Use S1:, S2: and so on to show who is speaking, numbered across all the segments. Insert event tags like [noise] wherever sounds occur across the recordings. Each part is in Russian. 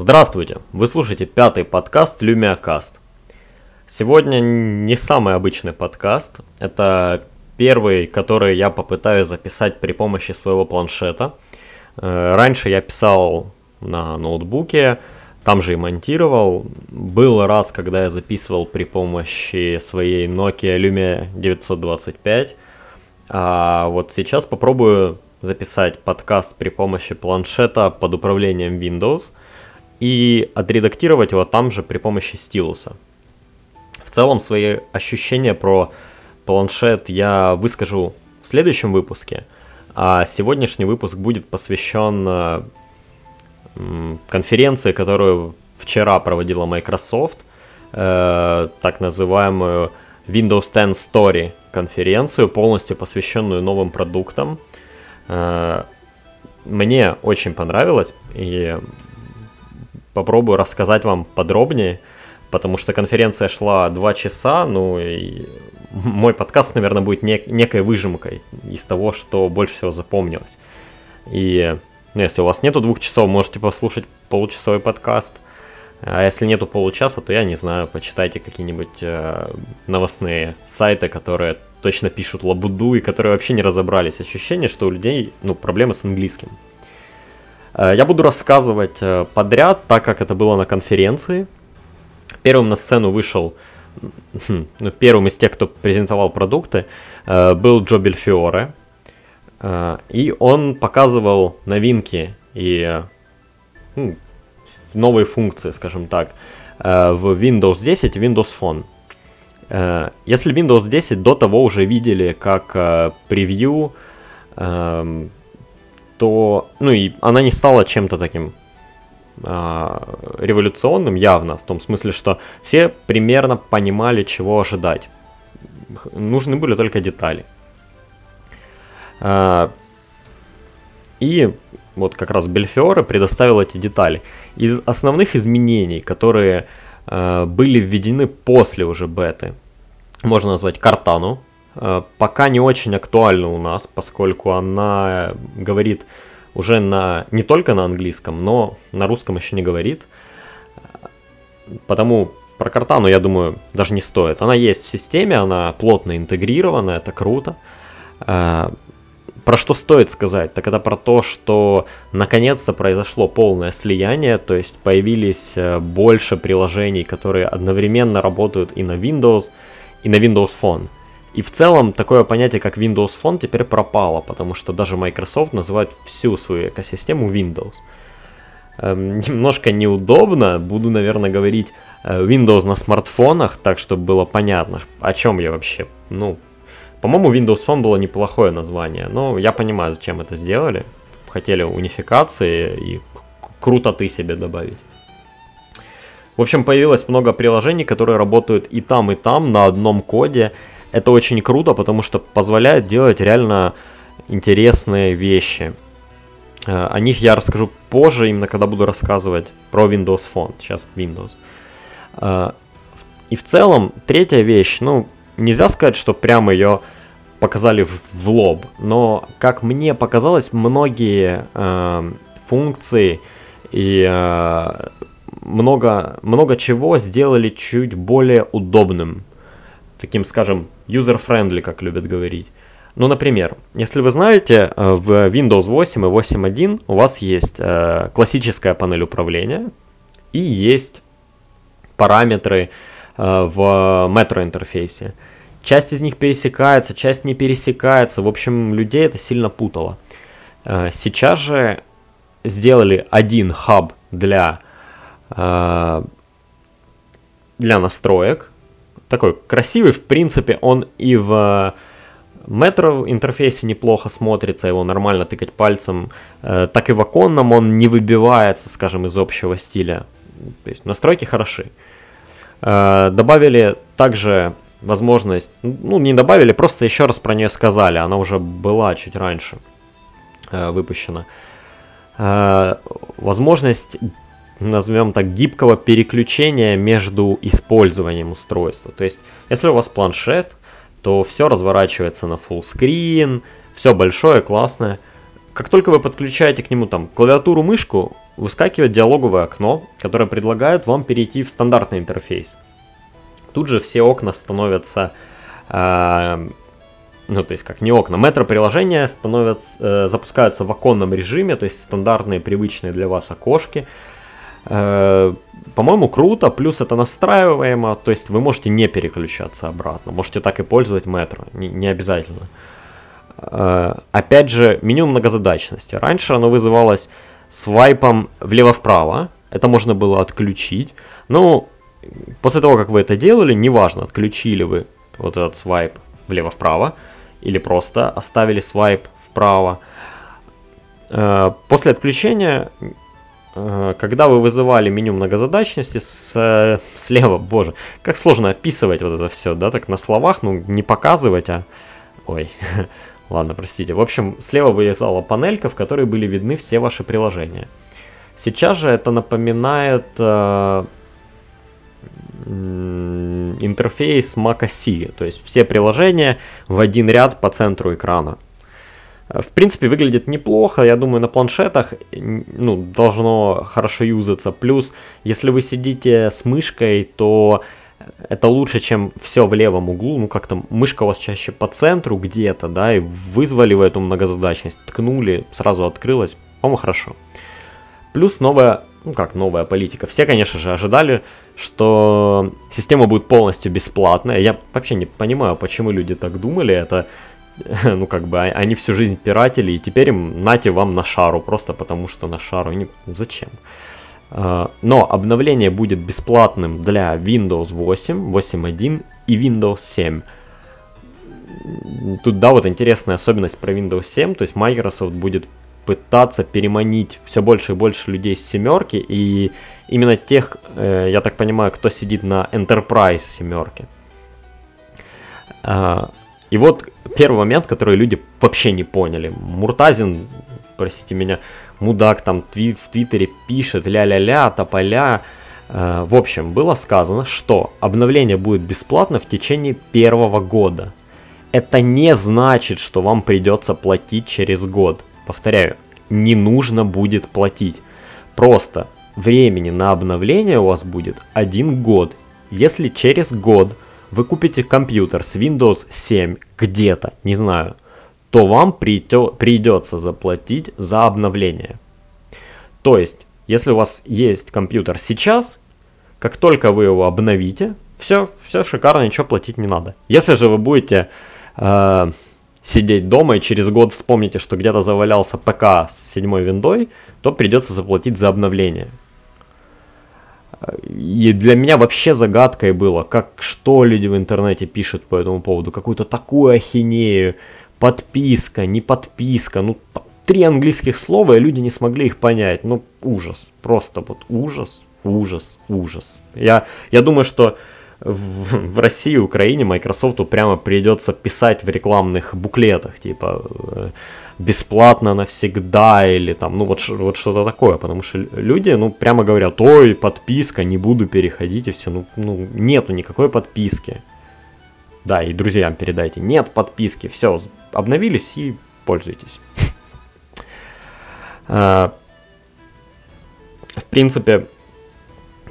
S1: Здравствуйте! Вы слушаете пятый подкаст LumiaCast. Сегодня не самый обычный подкаст. Это первый, который я попытаюсь записать при помощи своего планшета. Э, раньше я писал на ноутбуке, там же и монтировал. Был раз, когда я записывал при помощи своей Nokia Lumia 925. А вот сейчас попробую записать подкаст при помощи планшета под управлением Windows – и отредактировать его там же при помощи стилуса. В целом свои ощущения про планшет я выскажу в следующем выпуске, а сегодняшний выпуск будет посвящен э, конференции, которую вчера проводила Microsoft, э, так называемую Windows 10 Story конференцию, полностью посвященную новым продуктам. Э, мне очень понравилось, и попробую рассказать вам подробнее, потому что конференция шла два часа, ну и [laughs] мой подкаст, наверное, будет не, некой выжимкой из того, что больше всего запомнилось. И ну, если у вас нету двух часов, можете послушать получасовой подкаст. А если нету получаса, то я не знаю, почитайте какие-нибудь э, новостные сайты, которые точно пишут лабуду и которые вообще не разобрались. Ощущение, что у людей ну, проблемы с английским. Э, я буду рассказывать э, подряд, так как это было на конференции. Первым на сцену вышел, хм, ну, первым из тех, кто презентовал продукты, э, был Джо Бельфиоре. И он показывал новинки и ну, новые функции, скажем так, в Windows 10 и Windows Phone. Если Windows 10 до того уже видели как превью эм, то, ну и она не стала чем-то таким а, революционным явно, в том смысле, что все примерно понимали, чего ожидать. Нужны были только детали. А, и вот как раз Бельфиоре предоставил эти детали. Из основных изменений, которые а, были введены после уже беты, можно назвать Картану, Э, пока не очень актуальна у нас, поскольку она говорит уже на, не только на английском, но на русском еще не говорит. Потому про Картану, я думаю, даже не стоит. Она есть в системе, она плотно интегрирована, это круто. Э, про что стоит сказать? Так это про то, что наконец-то произошло полное слияние, то есть появились э, больше приложений, которые одновременно работают и на Windows, и на Windows Phone. И в целом такое понятие, как Windows Phone, теперь пропало, потому что даже Microsoft называет всю свою экосистему Windows. Эм, [laughs] немножко неудобно, буду, наверное, говорить э, Windows на смартфонах, так чтобы было понятно, о чем я вообще. Ну, по-моему, Windows Phone было неплохое название, но я понимаю, зачем это сделали. Хотели унификации и круто ты себе добавить. В общем, появилось много приложений, которые работают и там, и там на одном коде это очень круто, потому что позволяет делать реально интересные вещи. Э, о них я расскажу позже, именно когда буду рассказывать про Windows Phone. Сейчас Windows. Э, и в целом, третья вещь, ну, нельзя сказать, что прямо ее показали в, в лоб, но, как мне показалось, многие э, функции и э, много, много чего сделали чуть более удобным таким, скажем, user-friendly, как любят говорить. Ну, например, если вы знаете, э, в Windows 8 и 8.1 у вас есть э, классическая панель управления и есть параметры э, в Metro интерфейсе. Часть из них пересекается, часть не пересекается. В общем, людей это сильно путало. Сейчас же сделали один хаб для, для настроек, такой красивый, в принципе, он и в метро интерфейсе неплохо смотрится, его нормально тыкать пальцем, э, так и в оконном он не выбивается, скажем, из общего стиля. То есть настройки хороши. Э, добавили также возможность, ну не добавили, просто еще раз про нее сказали, она уже была чуть раньше э, выпущена. Возможность назовем так, гибкого переключения между использованием устройства. То есть, если у вас планшет, то все разворачивается на full screen, все большое, классное. Как только вы подключаете к нему там клавиатуру, мышку, выскакивает диалоговое окно, которое предлагает вам перейти в стандартный интерфейс. Тут же все окна становятся, э, ну то есть как не окна, метро-приложения становятся, э, запускаются в оконном режиме, то есть стандартные привычные для вас окошки. Э, по-моему, круто, плюс это настраиваемо, то есть вы можете не переключаться обратно, можете так и пользовать метро, не, не обязательно. Э, опять же, меню многозадачности. Раньше оно вызывалось свайпом влево-вправо, это можно было отключить. Ну, после того, как вы это делали, неважно, отключили вы вот этот свайп влево-вправо, или просто оставили свайп вправо. Э, после отключения, когда вы вызывали меню многозадачности с, слева, боже, как сложно описывать вот это все, да, так на словах, ну, не показывать, а... Ой, [laughs] ладно, простите. В общем, слева вылезала панелька, в которой были видны все ваши приложения. Сейчас же это напоминает э, интерфейс Mac OS, то есть все приложения в один ряд по центру экрана. В принципе, выглядит неплохо, я думаю, на планшетах ну, должно хорошо юзаться. Плюс, если вы сидите с мышкой, то это лучше, чем все в левом углу. Ну, как-то мышка у вас чаще по центру где-то, да, и вызвали в эту многозадачность, ткнули, сразу открылась. По-моему, хорошо. Плюс новая, ну как новая политика. Все, конечно же, ожидали, что система будет полностью бесплатная. Я вообще не понимаю, почему люди так думали. Это, [laughs] ну как бы, а, они всю жизнь пиратели, и теперь им нате вам на шару, просто потому что на шару. Не, зачем? А, но обновление будет бесплатным для Windows 8, 8.1 и Windows 7. Тут, да, вот интересная особенность про Windows 7, то есть Microsoft будет пытаться переманить все больше и больше людей с семерки, и именно тех, э, я так понимаю, кто сидит на Enterprise семерке. И вот первый момент, который люди вообще не поняли. Муртазин, простите меня, мудак там в Твиттере пишет ля-ля-ля, тополя. А, в общем, было сказано, что обновление будет бесплатно в течение первого года. Это не значит, что вам придется платить через год. Повторяю, не нужно будет платить. Просто времени на обновление у вас будет один год. Если через год вы купите компьютер с Windows 7 где-то, не знаю, то вам придется заплатить за обновление. То есть, если у вас есть компьютер сейчас, как только вы его обновите, все, все шикарно, ничего платить не надо. Если же вы будете э, сидеть дома и через год вспомните, что где-то завалялся ПК с седьмой виндой, то придется заплатить за обновление. И для меня вообще загадкой было, как что люди в интернете пишут по этому поводу, какую-то такую ахинею, подписка, не подписка, ну три английских слова, и люди не смогли их понять, ну ужас, просто вот ужас, ужас, ужас. Я, я думаю, что в, в России, Украине Microsoft прямо придется писать в рекламных буклетах, типа э, бесплатно навсегда или там, ну вот, вот что-то такое, потому что люди, ну, прямо говорят, ой, подписка, не буду переходить и все, ну, ну нету никакой подписки. Да, и друзьям передайте, нет подписки, все, обновились и пользуйтесь. [laughs] А, в принципе,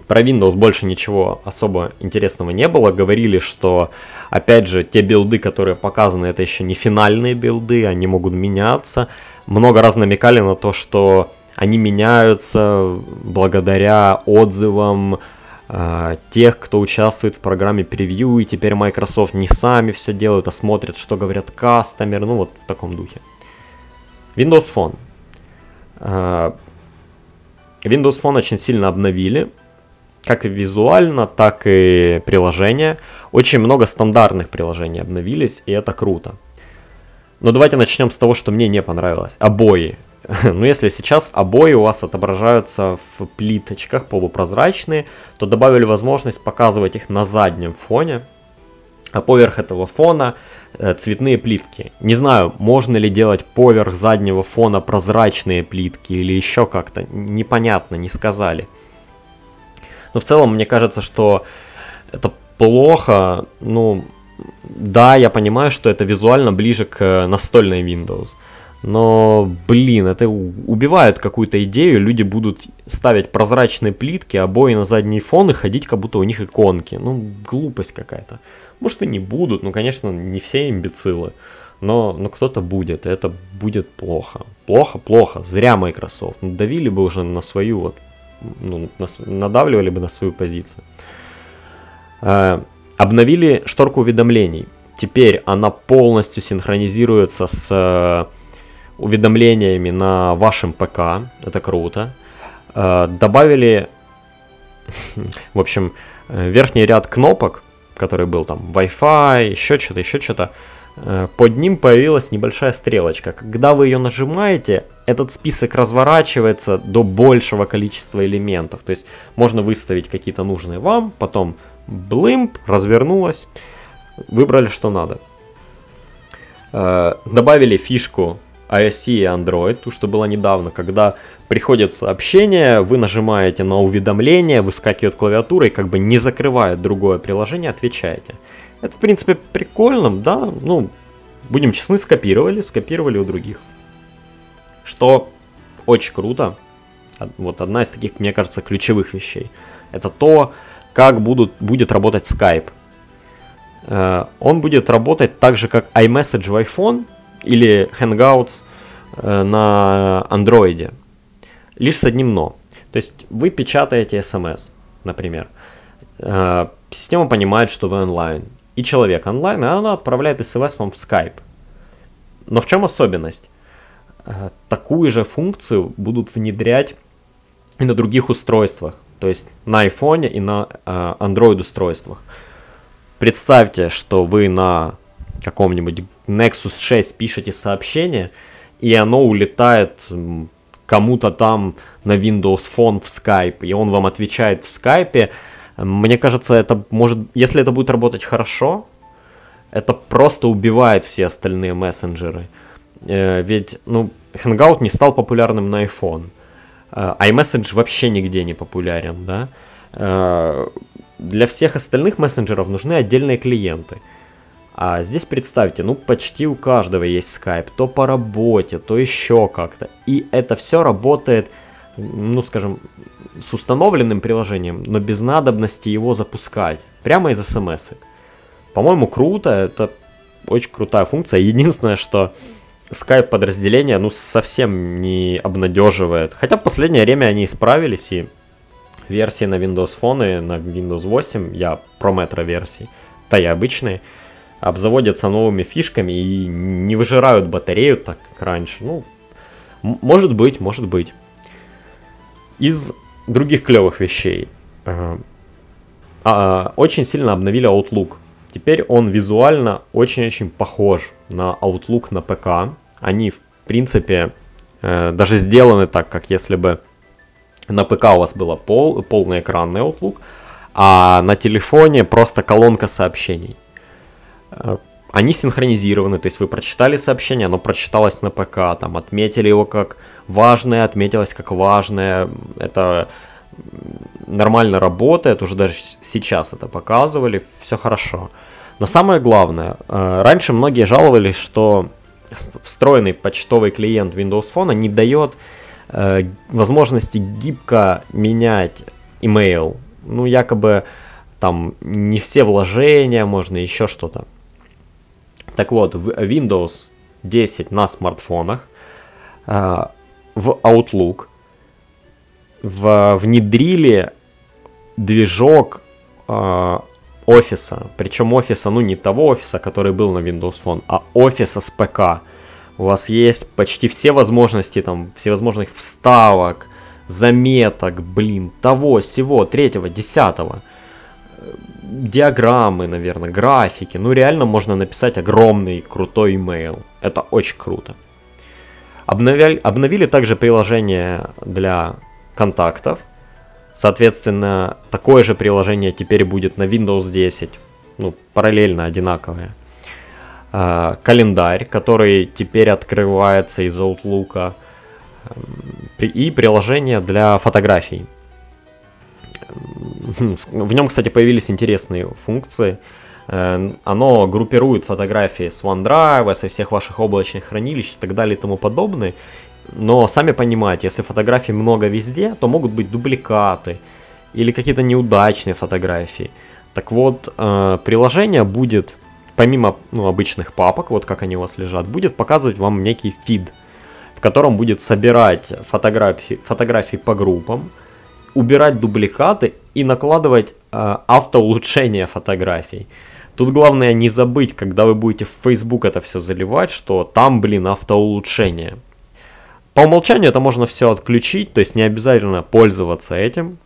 S1: про Windows больше ничего особо интересного не было. Говорили, что, опять же, те билды, которые показаны, это еще не финальные билды, они могут меняться. Много раз намекали на то, что они меняются благодаря отзывам э, тех, кто участвует в программе превью, и теперь Microsoft не сами все делают, а смотрят, что говорят кастомеры, ну вот в таком духе. Windows Phone. Э, Windows Phone очень сильно обновили, как и визуально, так и приложения. Очень много стандартных приложений обновились, и это круто. Но давайте начнем с того, что мне не понравилось. Обои. [laughs] ну, если сейчас обои у вас отображаются в плиточках полупрозрачные, то добавили возможность показывать их на заднем фоне, а поверх этого фона э, цветные плитки. Не знаю, можно ли делать поверх заднего фона прозрачные плитки или еще как-то, непонятно, не сказали. Но в целом мне кажется, что это плохо. Ну, да, я понимаю, что это визуально ближе к настольной Windows. Но, блин, это убивает какую-то идею, люди будут ставить прозрачные плитки, обои на задний фон и ходить, как будто у них иконки. Ну, глупость какая-то. Может и не будут, ну, конечно, не все имбецилы, но, но кто-то будет, и это будет плохо. Плохо, плохо, зря Microsoft. Ну, давили бы уже на свою вот, ну, на, надавливали бы на свою позицию. Э, обновили шторку уведомлений. Теперь она полностью синхронизируется с э, уведомлениями на вашем ПК. Это круто. Э, добавили, [laughs] в общем, э, верхний ряд кнопок, который был там Wi-Fi, еще что-то, еще что-то. Под ним появилась небольшая стрелочка. Когда вы ее нажимаете, этот список разворачивается до большего количества элементов. То есть можно выставить какие-то нужные вам, потом блимп, развернулась, выбрали что надо. Добавили фишку iOS и Android, ту, что было недавно, когда приходит сообщение, вы нажимаете на уведомление, выскакивает клавиатура и как бы не закрывает другое приложение, отвечаете. Это, в принципе, прикольно, да, ну, будем честны, скопировали, скопировали у других. Что очень круто, вот одна из таких, мне кажется, ключевых вещей, это то, как будут, будет работать Skype. Э, он будет работать так же, как iMessage в iPhone, или Hangouts э, на андроиде. Лишь с одним но. То есть вы печатаете смс, например. Э, система понимает, что вы онлайн. И человек онлайн, и она отправляет смс вам в Skype. Но в чем особенность? Э, такую же функцию будут внедрять и на других устройствах. То есть на iPhone и на Android устройствах. Представьте, что вы на каком-нибудь Nexus 6 пишете сообщение, и оно улетает кому-то там на Windows Phone в Skype, и он вам отвечает в Skype. Мне кажется, это может, если это будет работать хорошо, это просто убивает все остальные мессенджеры. Э, ведь, ну, Hangout не стал популярным на iPhone. Э, iMessage вообще нигде не популярен, да. Э, для всех остальных мессенджеров нужны отдельные клиенты. А здесь представьте, ну почти у каждого есть Skype, то по работе, то еще как-то. И это все работает, ну скажем, с установленным приложением, но без надобности его запускать, прямо из смс. По-моему, круто, это очень крутая функция. Единственное, что Skype подразделение, ну, совсем не обнадеживает. Хотя в последнее время они исправились, и версии на Windows Phone и на Windows 8, я про метро версии, да и обычные, обзаводятся новыми фишками и не выжирают батарею так, как раньше. Ну, может быть, может быть. Из других клевых вещей. Э, а, очень сильно обновили Outlook. Теперь он визуально очень-очень похож на Outlook на ПК. Они, в принципе, э, даже сделаны так, как если бы на ПК у вас было пол, экранный Outlook, а на телефоне просто колонка сообщений. Э, они синхронизированы, то есть вы прочитали сообщение, оно прочиталось на ПК, там отметили его как важное, отметилось как важное, это нормально работает, уже даже сейчас это показывали, все хорошо. Но самое главное, э, раньше многие жаловались, что встроенный почтовый клиент Windows Phone не дает э, возможности гибко менять email. Ну, якобы там не все вложения, можно еще что-то. Так вот, Windows 10 на смартфонах э, в Outlook в, внедрили движок э, офиса. Причем офиса, ну не того офиса, который был на Windows Phone, а офиса с ПК. У вас есть почти все возможности, там, всевозможных вставок, заметок, блин, того, всего, третьего, десятого диаграммы, наверное, графики. Ну, реально можно написать огромный крутой email. Это очень круто. Обновили, обновили также приложение для контактов. Соответственно, такое же приложение теперь будет на Windows 10. Ну, параллельно одинаковое. А, календарь, который теперь открывается из Outlook. И приложение для фотографий [laughs] в нем, кстати, появились интересные функции. Э, оно группирует фотографии с OneDrive, со всех ваших облачных хранилищ и так далее и тому подобное. Но сами понимаете, если фотографий много везде, то могут быть дубликаты или какие-то неудачные фотографии. Так вот, э, приложение будет, помимо ну, обычных папок, вот как они у вас лежат, будет показывать вам некий фид, в котором будет собирать фотографии, фотографии по группам, убирать дубликаты и накладывать э, автоулучшение фотографий. Тут главное не забыть, когда вы будете в Facebook это все заливать, что там, блин, автоулучшение. По умолчанию это можно все отключить, то есть не обязательно пользоваться этим.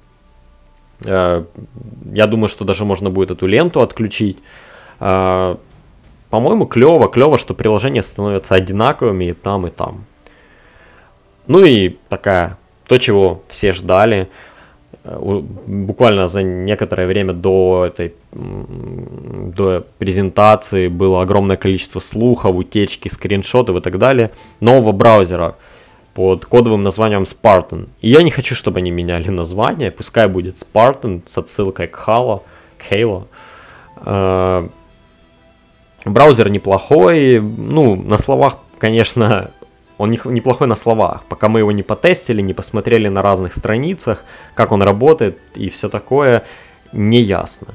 S1: Э, я думаю, что даже можно будет эту ленту отключить. Э, по-моему, клево, клево, что приложения становятся одинаковыми и там, и там. Ну и такая, то, чего все ждали. Э, буквально за некоторое время до этой до презентации было огромное количество слухов, утечки, скриншотов и так далее нового браузера под кодовым названием Spartan. И я не хочу, чтобы они меняли [laughs] название, пускай будет Spartan с отсылкой к Halo, к Halo. Э, браузер неплохой, ну, на словах, конечно, он неплохой на словах. Пока мы его не потестили, не посмотрели на разных страницах, как он работает и все такое, не ясно.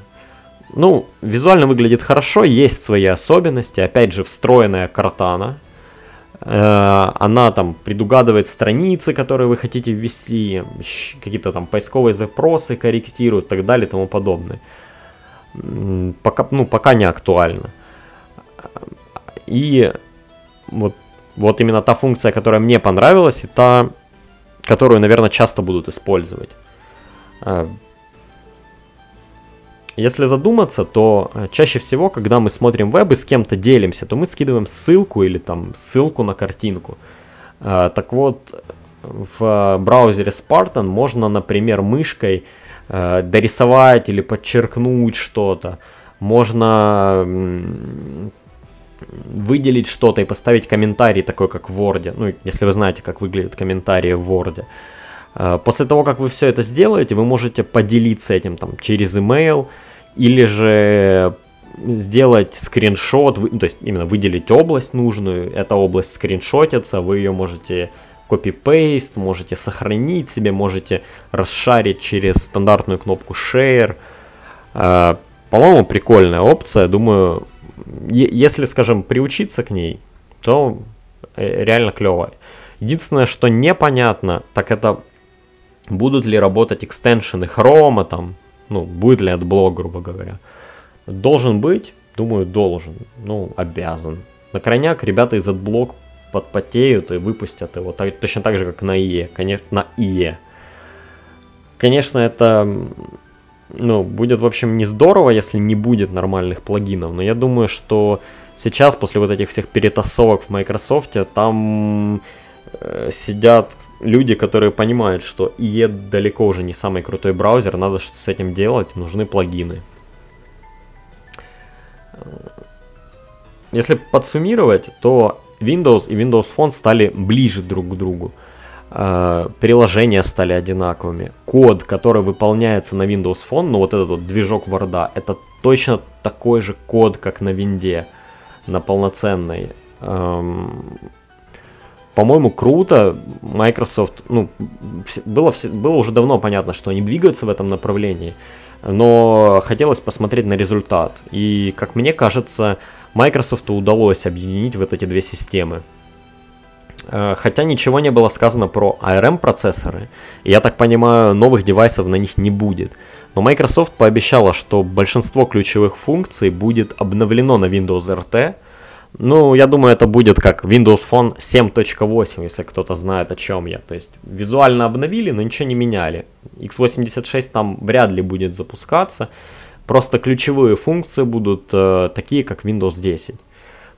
S1: Ну, визуально выглядит хорошо, есть свои особенности. Опять же, встроенная картана. Э, она там предугадывает страницы, которые вы хотите ввести, какие-то там поисковые запросы корректирует и так далее и тому подобное. Пока, ну, пока не актуально. И вот вот именно та функция, которая мне понравилась, и та, которую, наверное, часто будут использовать. Э, если задуматься, то э, чаще всего, когда мы смотрим веб и с кем-то делимся, то мы скидываем ссылку или там ссылку на картинку. Э, так вот, в браузере Spartan можно, например, мышкой дорисовать или подчеркнуть что-то. Можно выделить что-то и поставить комментарий такой, как в Word. Ну, если вы знаете, как выглядят комментарии в Word. А, после того, как вы все это сделаете, вы можете поделиться этим там через email или же сделать скриншот, то есть именно выделить область нужную, эта область скриншотится, вы ее можете copy-paste, можете сохранить себе, можете расшарить через стандартную кнопку Share. А, по-моему, прикольная опция, думаю, если, скажем, приучиться к ней, то э, реально клево. Единственное, что непонятно, так это будут ли работать экстеншены Chrome, там, ну, будет ли AdBlock, грубо говоря. Должен быть, думаю, должен, ну, обязан. На крайняк ребята из AdBlock подпотеют и выпустят его так, точно так же, как на IE, конечно, на IE. Конечно, это ну, будет, в общем, не здорово, если не будет нормальных плагинов, но я думаю, что сейчас, после вот этих всех перетасовок в Microsoft, там э, сидят люди, которые понимают, что IE далеко уже не самый крутой браузер, надо что-то с этим делать, нужны плагины. Если подсуммировать, то Windows и Windows Phone стали ближе друг к другу. Э, приложения стали одинаковыми. Код, который выполняется на Windows Phone, ну вот этот вот движок Word, это точно такой же код, как на винде, на полноценной. Эм, по-моему, круто. Microsoft, ну, было, было уже давно понятно, что они двигаются в этом направлении, но хотелось посмотреть на результат. И, как мне кажется, Microsoft удалось объединить вот эти две системы. Э, хотя ничего не было сказано про ARM процессоры. Я так понимаю, новых девайсов на них не будет. Но Microsoft пообещала, что большинство ключевых функций будет обновлено на Windows RT. Ну, я думаю, это будет как Windows Phone 7.8, если кто-то знает о чем я. То есть визуально обновили, но ничего не меняли. x86 там вряд ли будет запускаться. Просто ключевые функции будут э, такие, как Windows 10.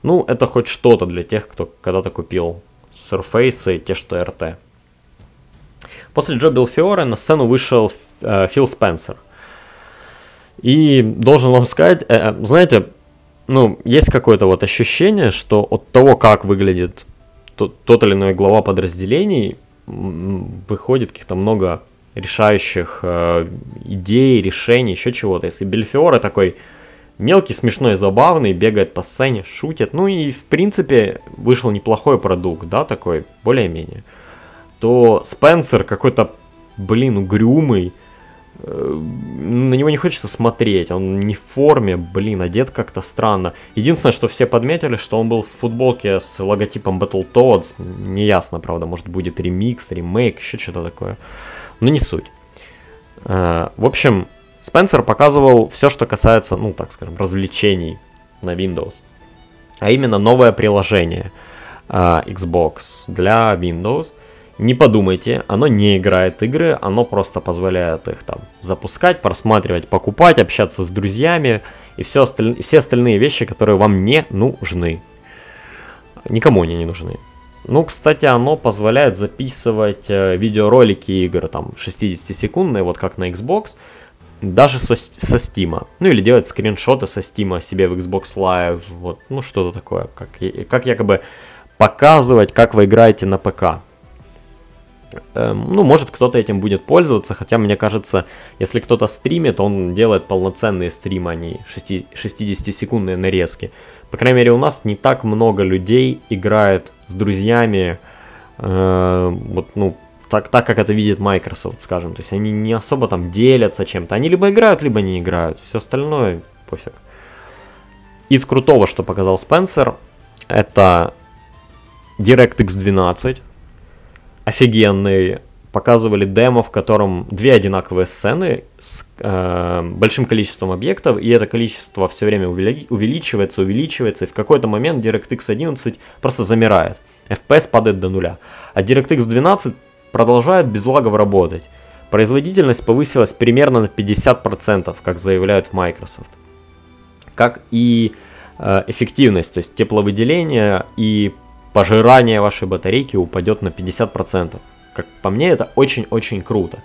S1: Ну, это хоть что-то для тех, кто когда-то купил Surface, те, что RT. После Джо Белфиора на сцену вышел э, Фил Спенсер. И должен вам сказать, э, э, знаете, ну, есть какое-то вот ощущение, что от того, как выглядит тот, тот или иной глава подразделений, выходит каких-то много решающих э, идей, решений, еще чего-то. Если Бельфиора такой мелкий, смешной, забавный, бегает по сцене, шутит. Ну и, в принципе, вышел неплохой продукт, да, такой, более-менее. То Спенсер какой-то, блин, угрюмый, э, на него не хочется смотреть, он не в форме, блин, одет как-то странно. Единственное, что все подметили, что он был в футболке с логотипом Battletoads, неясно, правда, может будет ремикс, ремейк, еще что-то такое, но не суть. Э, в общем, Спенсер показывал все, что касается, ну, так скажем, развлечений на Windows. А именно новое приложение uh, Xbox для Windows. Не подумайте, оно не играет игры, оно просто позволяет их там запускать, просматривать, покупать, общаться с друзьями и все, осталь... все остальные вещи, которые вам не нужны. Никому они не нужны. Ну, кстати, оно позволяет записывать э, видеоролики игр там 60-секундные, вот как на Xbox, даже со, со Steam. Ну или делать скриншоты со Steam себе в Xbox Live, вот, ну что-то такое, как, как якобы показывать, как вы играете на ПК. Эм, ну, может кто-то этим будет пользоваться, хотя мне кажется, если кто-то стримит, он делает полноценные стримы, а не 60-секундные нарезки. По крайней мере, у нас не так много людей играет с друзьями, э, вот, ну, так, так как это видит Microsoft, скажем. То есть они не особо там делятся чем-то. Они либо играют, либо не играют. Все остальное пофиг. Из крутого, что показал Спенсер, это DirectX 12. Офигенный. Показывали демо, в котором две одинаковые сцены с э, большим количеством объектов, и это количество все время увеличивается, увеличивается, и в какой-то момент DirectX 11 просто замирает. FPS падает до нуля. А DirectX 12 продолжает безлагово работать. Производительность повысилась примерно на 50%, как заявляют в Microsoft. Как и э, эффективность, то есть тепловыделение и пожирание вашей батарейки упадет на 50%. Как по мне, это очень-очень круто.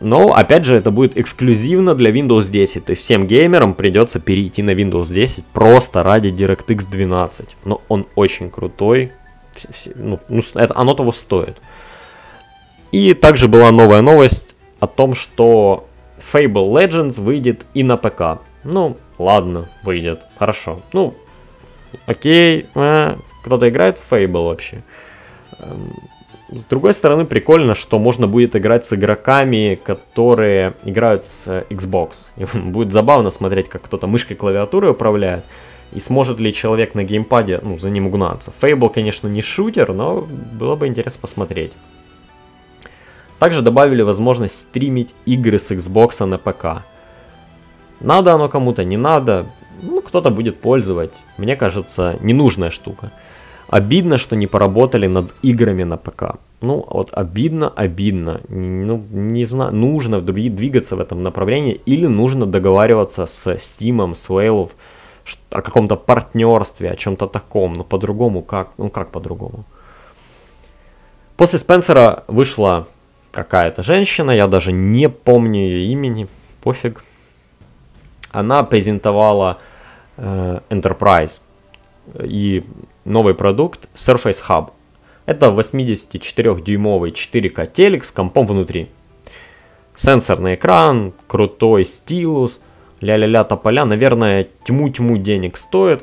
S1: Но, опять же, это будет эксклюзивно для Windows 10. То есть всем геймерам придется перейти на Windows 10 просто ради DirectX 12. Но он очень крутой. Ну, ну, это, оно того стоит. И также была новая новость о том, что Fable Legends выйдет и на ПК. Ну, ладно, выйдет, хорошо. Ну, окей, э, кто-то играет в Fable вообще. Эм, с другой стороны, прикольно, что можно будет играть с игроками, которые играют с Xbox. И [laughs] будет забавно смотреть, как кто-то мышкой клавиатурой управляет. И сможет ли человек на геймпаде ну, за ним угнаться. Fable, конечно, не шутер, но было бы интересно посмотреть. Также добавили возможность стримить игры с Xbox на ПК. Надо оно кому-то, не надо, ну кто-то будет пользовать. Мне кажется, ненужная штука. Обидно, что не поработали над играми на ПК. Ну, вот обидно, обидно. Ну, не знаю, нужно двигаться в этом направлении или нужно договариваться с Steam, с Valve о каком-то партнерстве, о чем-то таком. Но по-другому как? Ну, как по-другому? После Спенсера вышла какая-то женщина, я даже не помню ее имени, пофиг. Она презентовала э, Enterprise и новый продукт Surface Hub. Это 84-дюймовый 4К телек с компом внутри. Сенсорный экран, крутой стилус, ля-ля-ля тополя, наверное, тьму-тьму денег стоит.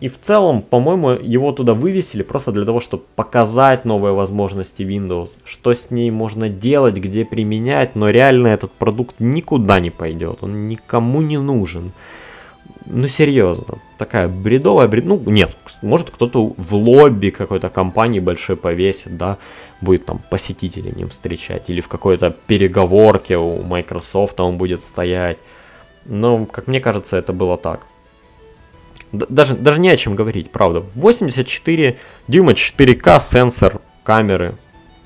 S1: И в целом, по-моему, его туда вывесили просто для того, чтобы показать новые возможности Windows, что с ней можно делать, где применять, но реально этот продукт никуда не пойдет, он никому не нужен. Ну серьезно, такая бредовая бред... Ну нет, может кто-то в лобби какой-то компании большой повесит, да, будет там посетителей ним встречать, или в какой-то переговорке у Microsoft он будет стоять. Но, как мне кажется, это было так даже, даже не о чем говорить, правда. 84 дюйма 4К сенсор камеры.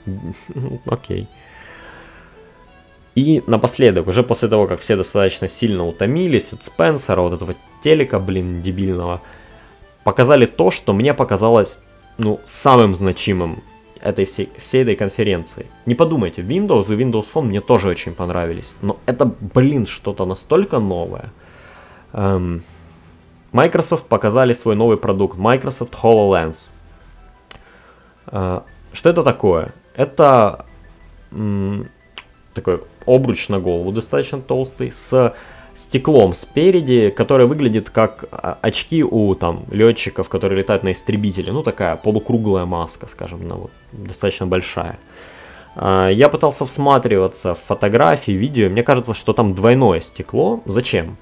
S1: [laughs] Окей. И напоследок, уже после того, как все достаточно сильно утомились от Спенсера, вот этого телека, блин, дебильного, показали то, что мне показалось, ну, самым значимым этой всей, всей этой конференции. Не подумайте, Windows и Windows Phone мне тоже очень понравились, но это, блин, что-то настолько новое. Эм, Microsoft показали свой новый продукт Microsoft HoloLens. А, что это такое? Это такой обруч на голову достаточно толстый с стеклом спереди, которое выглядит как а, очки у там летчиков, которые летают на истребителе. Ну, такая полукруглая маска, скажем, ну, вот, достаточно большая. А, я пытался всматриваться в фотографии, видео. Мне кажется, что там двойное стекло. Зачем?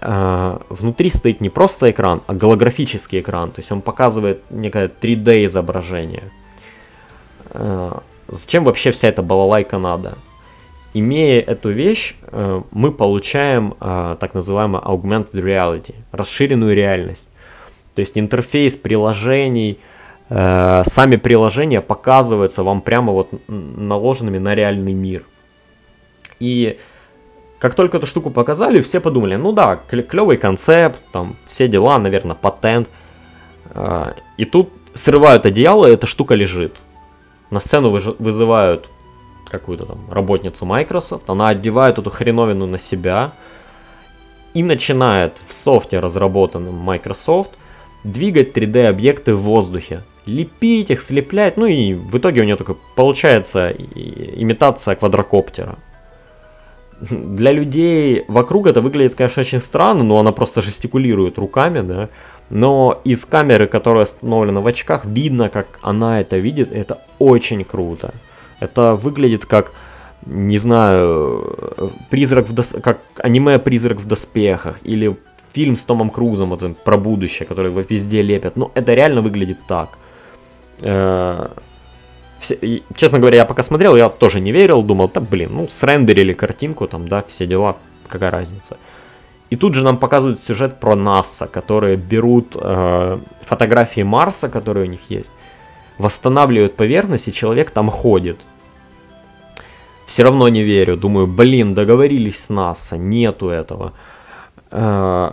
S1: А, внутри стоит не просто экран, а голографический экран. То есть он показывает некое 3D изображение. Зачем вообще вся эта балалайка надо? Имея эту вещь, э, мы получаем э, так называемую augmented reality, расширенную реальность. То есть интерфейс приложений, э, сами приложения показываются вам прямо вот наложенными на реальный мир. И как только эту штуку показали, все подумали, ну да, клевый концепт, там все дела, наверное, патент. И тут срывают одеяло, и эта штука лежит. На сцену вызывают какую-то там работницу Microsoft, она одевает эту хреновину на себя и начинает в софте, разработанном Microsoft, двигать 3D-объекты в воздухе. Лепить их, слеплять, ну и в итоге у нее только получается имитация квадрокоптера. Для людей вокруг это выглядит, конечно, очень странно, но она просто жестикулирует руками, да. Но из камеры, которая установлена в очках, видно, как она это видит, это очень круто. Это выглядит как, не знаю, призрак в дос... как аниме «Призрак в доспехах» или фильм с Томом Крузом вот, про будущее, который его везде лепят. Ну, это реально выглядит так. Честно говоря, я пока смотрел, я тоже не верил, думал, так, блин, ну, срендерили картинку, там, да, все дела, какая разница. И тут же нам показывают сюжет про НАСА, которые берут э, фотографии Марса, которые у них есть, восстанавливают поверхность, и человек там ходит. Все равно не верю. Думаю, блин, договорились с НАСА, нету этого. Э,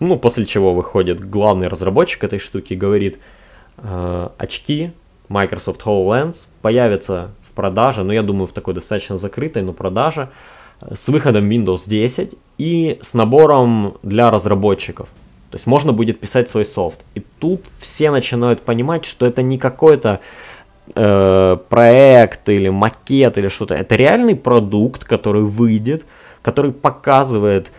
S1: ну, после чего выходит главный разработчик этой штуки говорит, э, очки Microsoft HoloLens появятся в продаже, но я думаю, в такой достаточно закрытой, но продаже, с выходом Windows 10 и с набором для разработчиков. То есть можно будет писать свой софт. И тут все начинают понимать, что это не какой-то э, проект или макет или что-то. Это реальный продукт, который выйдет, который показывает,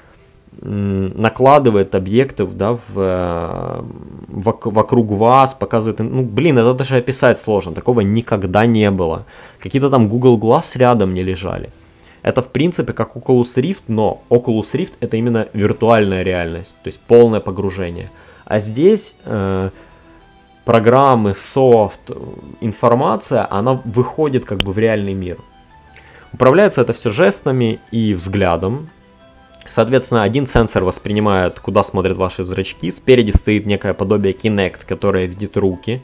S1: накладывает объекты да, в, э, вокруг вас, показывает, ну блин, это даже описать сложно, такого никогда не было. Какие-то там Google Glass рядом не лежали. Это в принципе как Oculus Rift, но Oculus Rift это именно виртуальная реальность, то есть полное погружение. А здесь э, программы, софт, информация, она выходит как бы в реальный мир. Управляется это все жестами и взглядом. Соответственно, один сенсор воспринимает, куда смотрят ваши зрачки. Спереди стоит некое подобие Kinect, которое видит руки.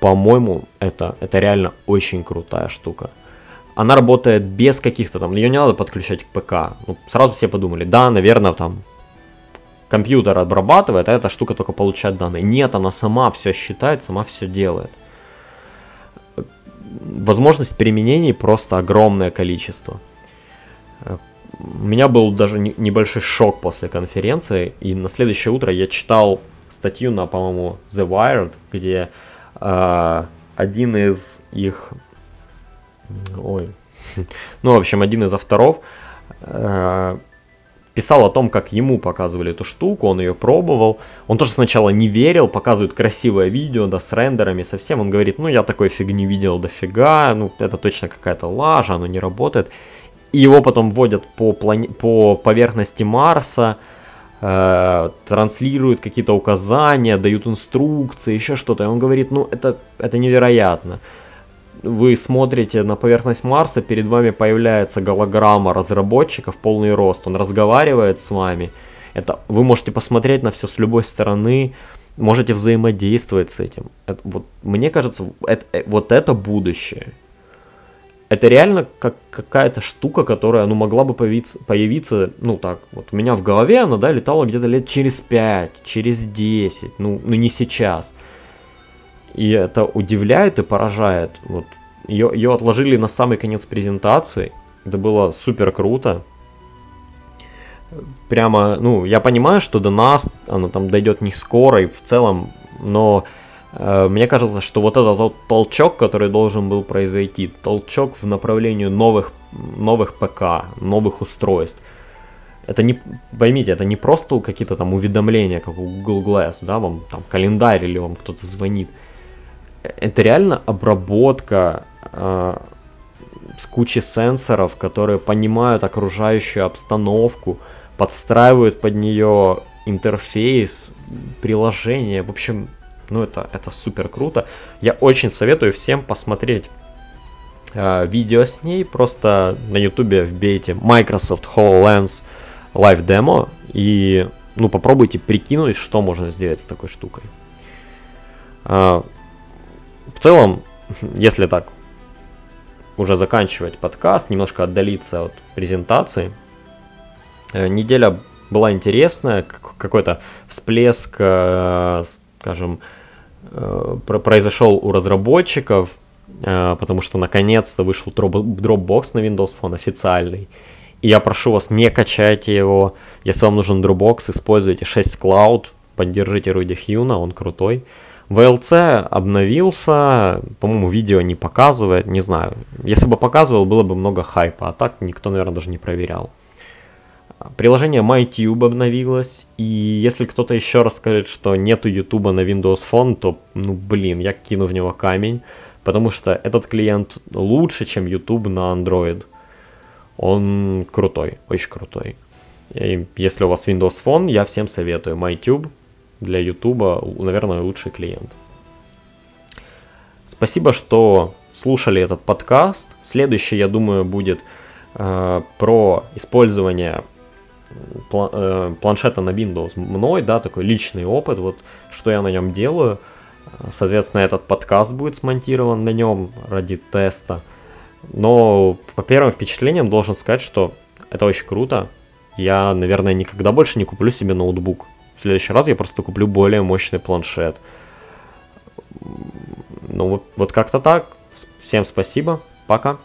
S1: По-моему, это, это реально очень крутая штука она работает без каких-то там, ее не надо подключать к ПК. Ну, сразу все подумали, да, наверное, там компьютер обрабатывает, а эта штука только получает данные. Нет, она сама все считает, сама все делает. Возможность применений просто огромное количество. У меня был даже небольшой шок после конференции, и на следующее утро я читал статью на, по-моему, The Wired, где э, один из их ой, [laughs] ну, в общем, один из авторов э, писал о том, как ему показывали эту штуку, он ее пробовал. Он тоже сначала не верил, показывают красивое видео, да, с рендерами совсем. Он говорит, ну, я такой фигни видел дофига, ну, это точно какая-то лажа, оно не работает. Его потом вводят по, плане... по поверхности Марса, э, транслируют какие-то указания, дают инструкции, еще что-то. И он говорит, ну, это, это невероятно вы смотрите на поверхность Марса, перед вами появляется голограмма разработчика в полный рост, он разговаривает с вами. Это, вы можете посмотреть на все с любой стороны, можете взаимодействовать с этим. Это, вот, мне кажется, это, э, вот это будущее. Это реально как какая-то штука, которая ну, могла бы появиться, появиться, ну так, вот у меня в голове она, да, летала где-то лет через 5, через 10, ну, ну не сейчас. И это удивляет и поражает. Вот ее, ее отложили на самый конец презентации. Это было супер круто. Прямо, ну, я понимаю, что до нас она там дойдет не скоро и в целом, но мне кажется, что вот этот тот толчок, который должен был произойти, толчок в направлении новых, новых ПК, новых устройств, это не, поймите, это не просто какие-то там уведомления, как у Google Glass, да, вам там календарь или вам кто-то звонит. Это реально обработка э, с кучей сенсоров, которые понимают окружающую обстановку, подстраивают под нее интерфейс, приложение. В общем, ну это, это супер круто. Я очень советую всем посмотреть э, видео с ней. Просто на ютубе вбейте Microsoft HoloLens Live Demo и ну попробуйте прикинуть, что можно сделать с такой штукой. Э, в целом, [laughs] если так уже заканчивать подкаст, немножко отдалиться от презентации. Э, неделя была интересная, какой-то всплеск, э, скажем, произошел у разработчиков, потому что наконец-то вышел Dropbox на Windows Phone официальный. И я прошу вас, не качайте его. Если вам нужен Dropbox, используйте 6 Cloud, поддержите Руди Хьюна, он крутой. VLC обновился, по-моему, видео не показывает, не знаю. Если бы показывал, было бы много хайпа, а так никто, наверное, даже не проверял. Приложение MyTube обновилось, и если кто-то еще раз скажет, что нету YouTube на Windows Phone, то, ну блин, я кину в него камень, потому что этот клиент лучше, чем YouTube на Android. Он крутой, очень крутой. И если у вас Windows Phone, я всем советую MyTube, для YouTube, наверное, лучший клиент. Спасибо, что слушали этот подкаст. Следующий, я думаю, будет э, про использование планшета на Windows мной, да, такой личный опыт, вот что я на нем делаю. Соответственно, этот подкаст будет смонтирован на нем ради теста. Но по первым впечатлениям должен сказать, что это очень круто. Я, наверное, никогда больше не куплю себе ноутбук. В следующий раз я просто куплю более мощный планшет. Ну вот, вот как-то так. Всем спасибо. Пока.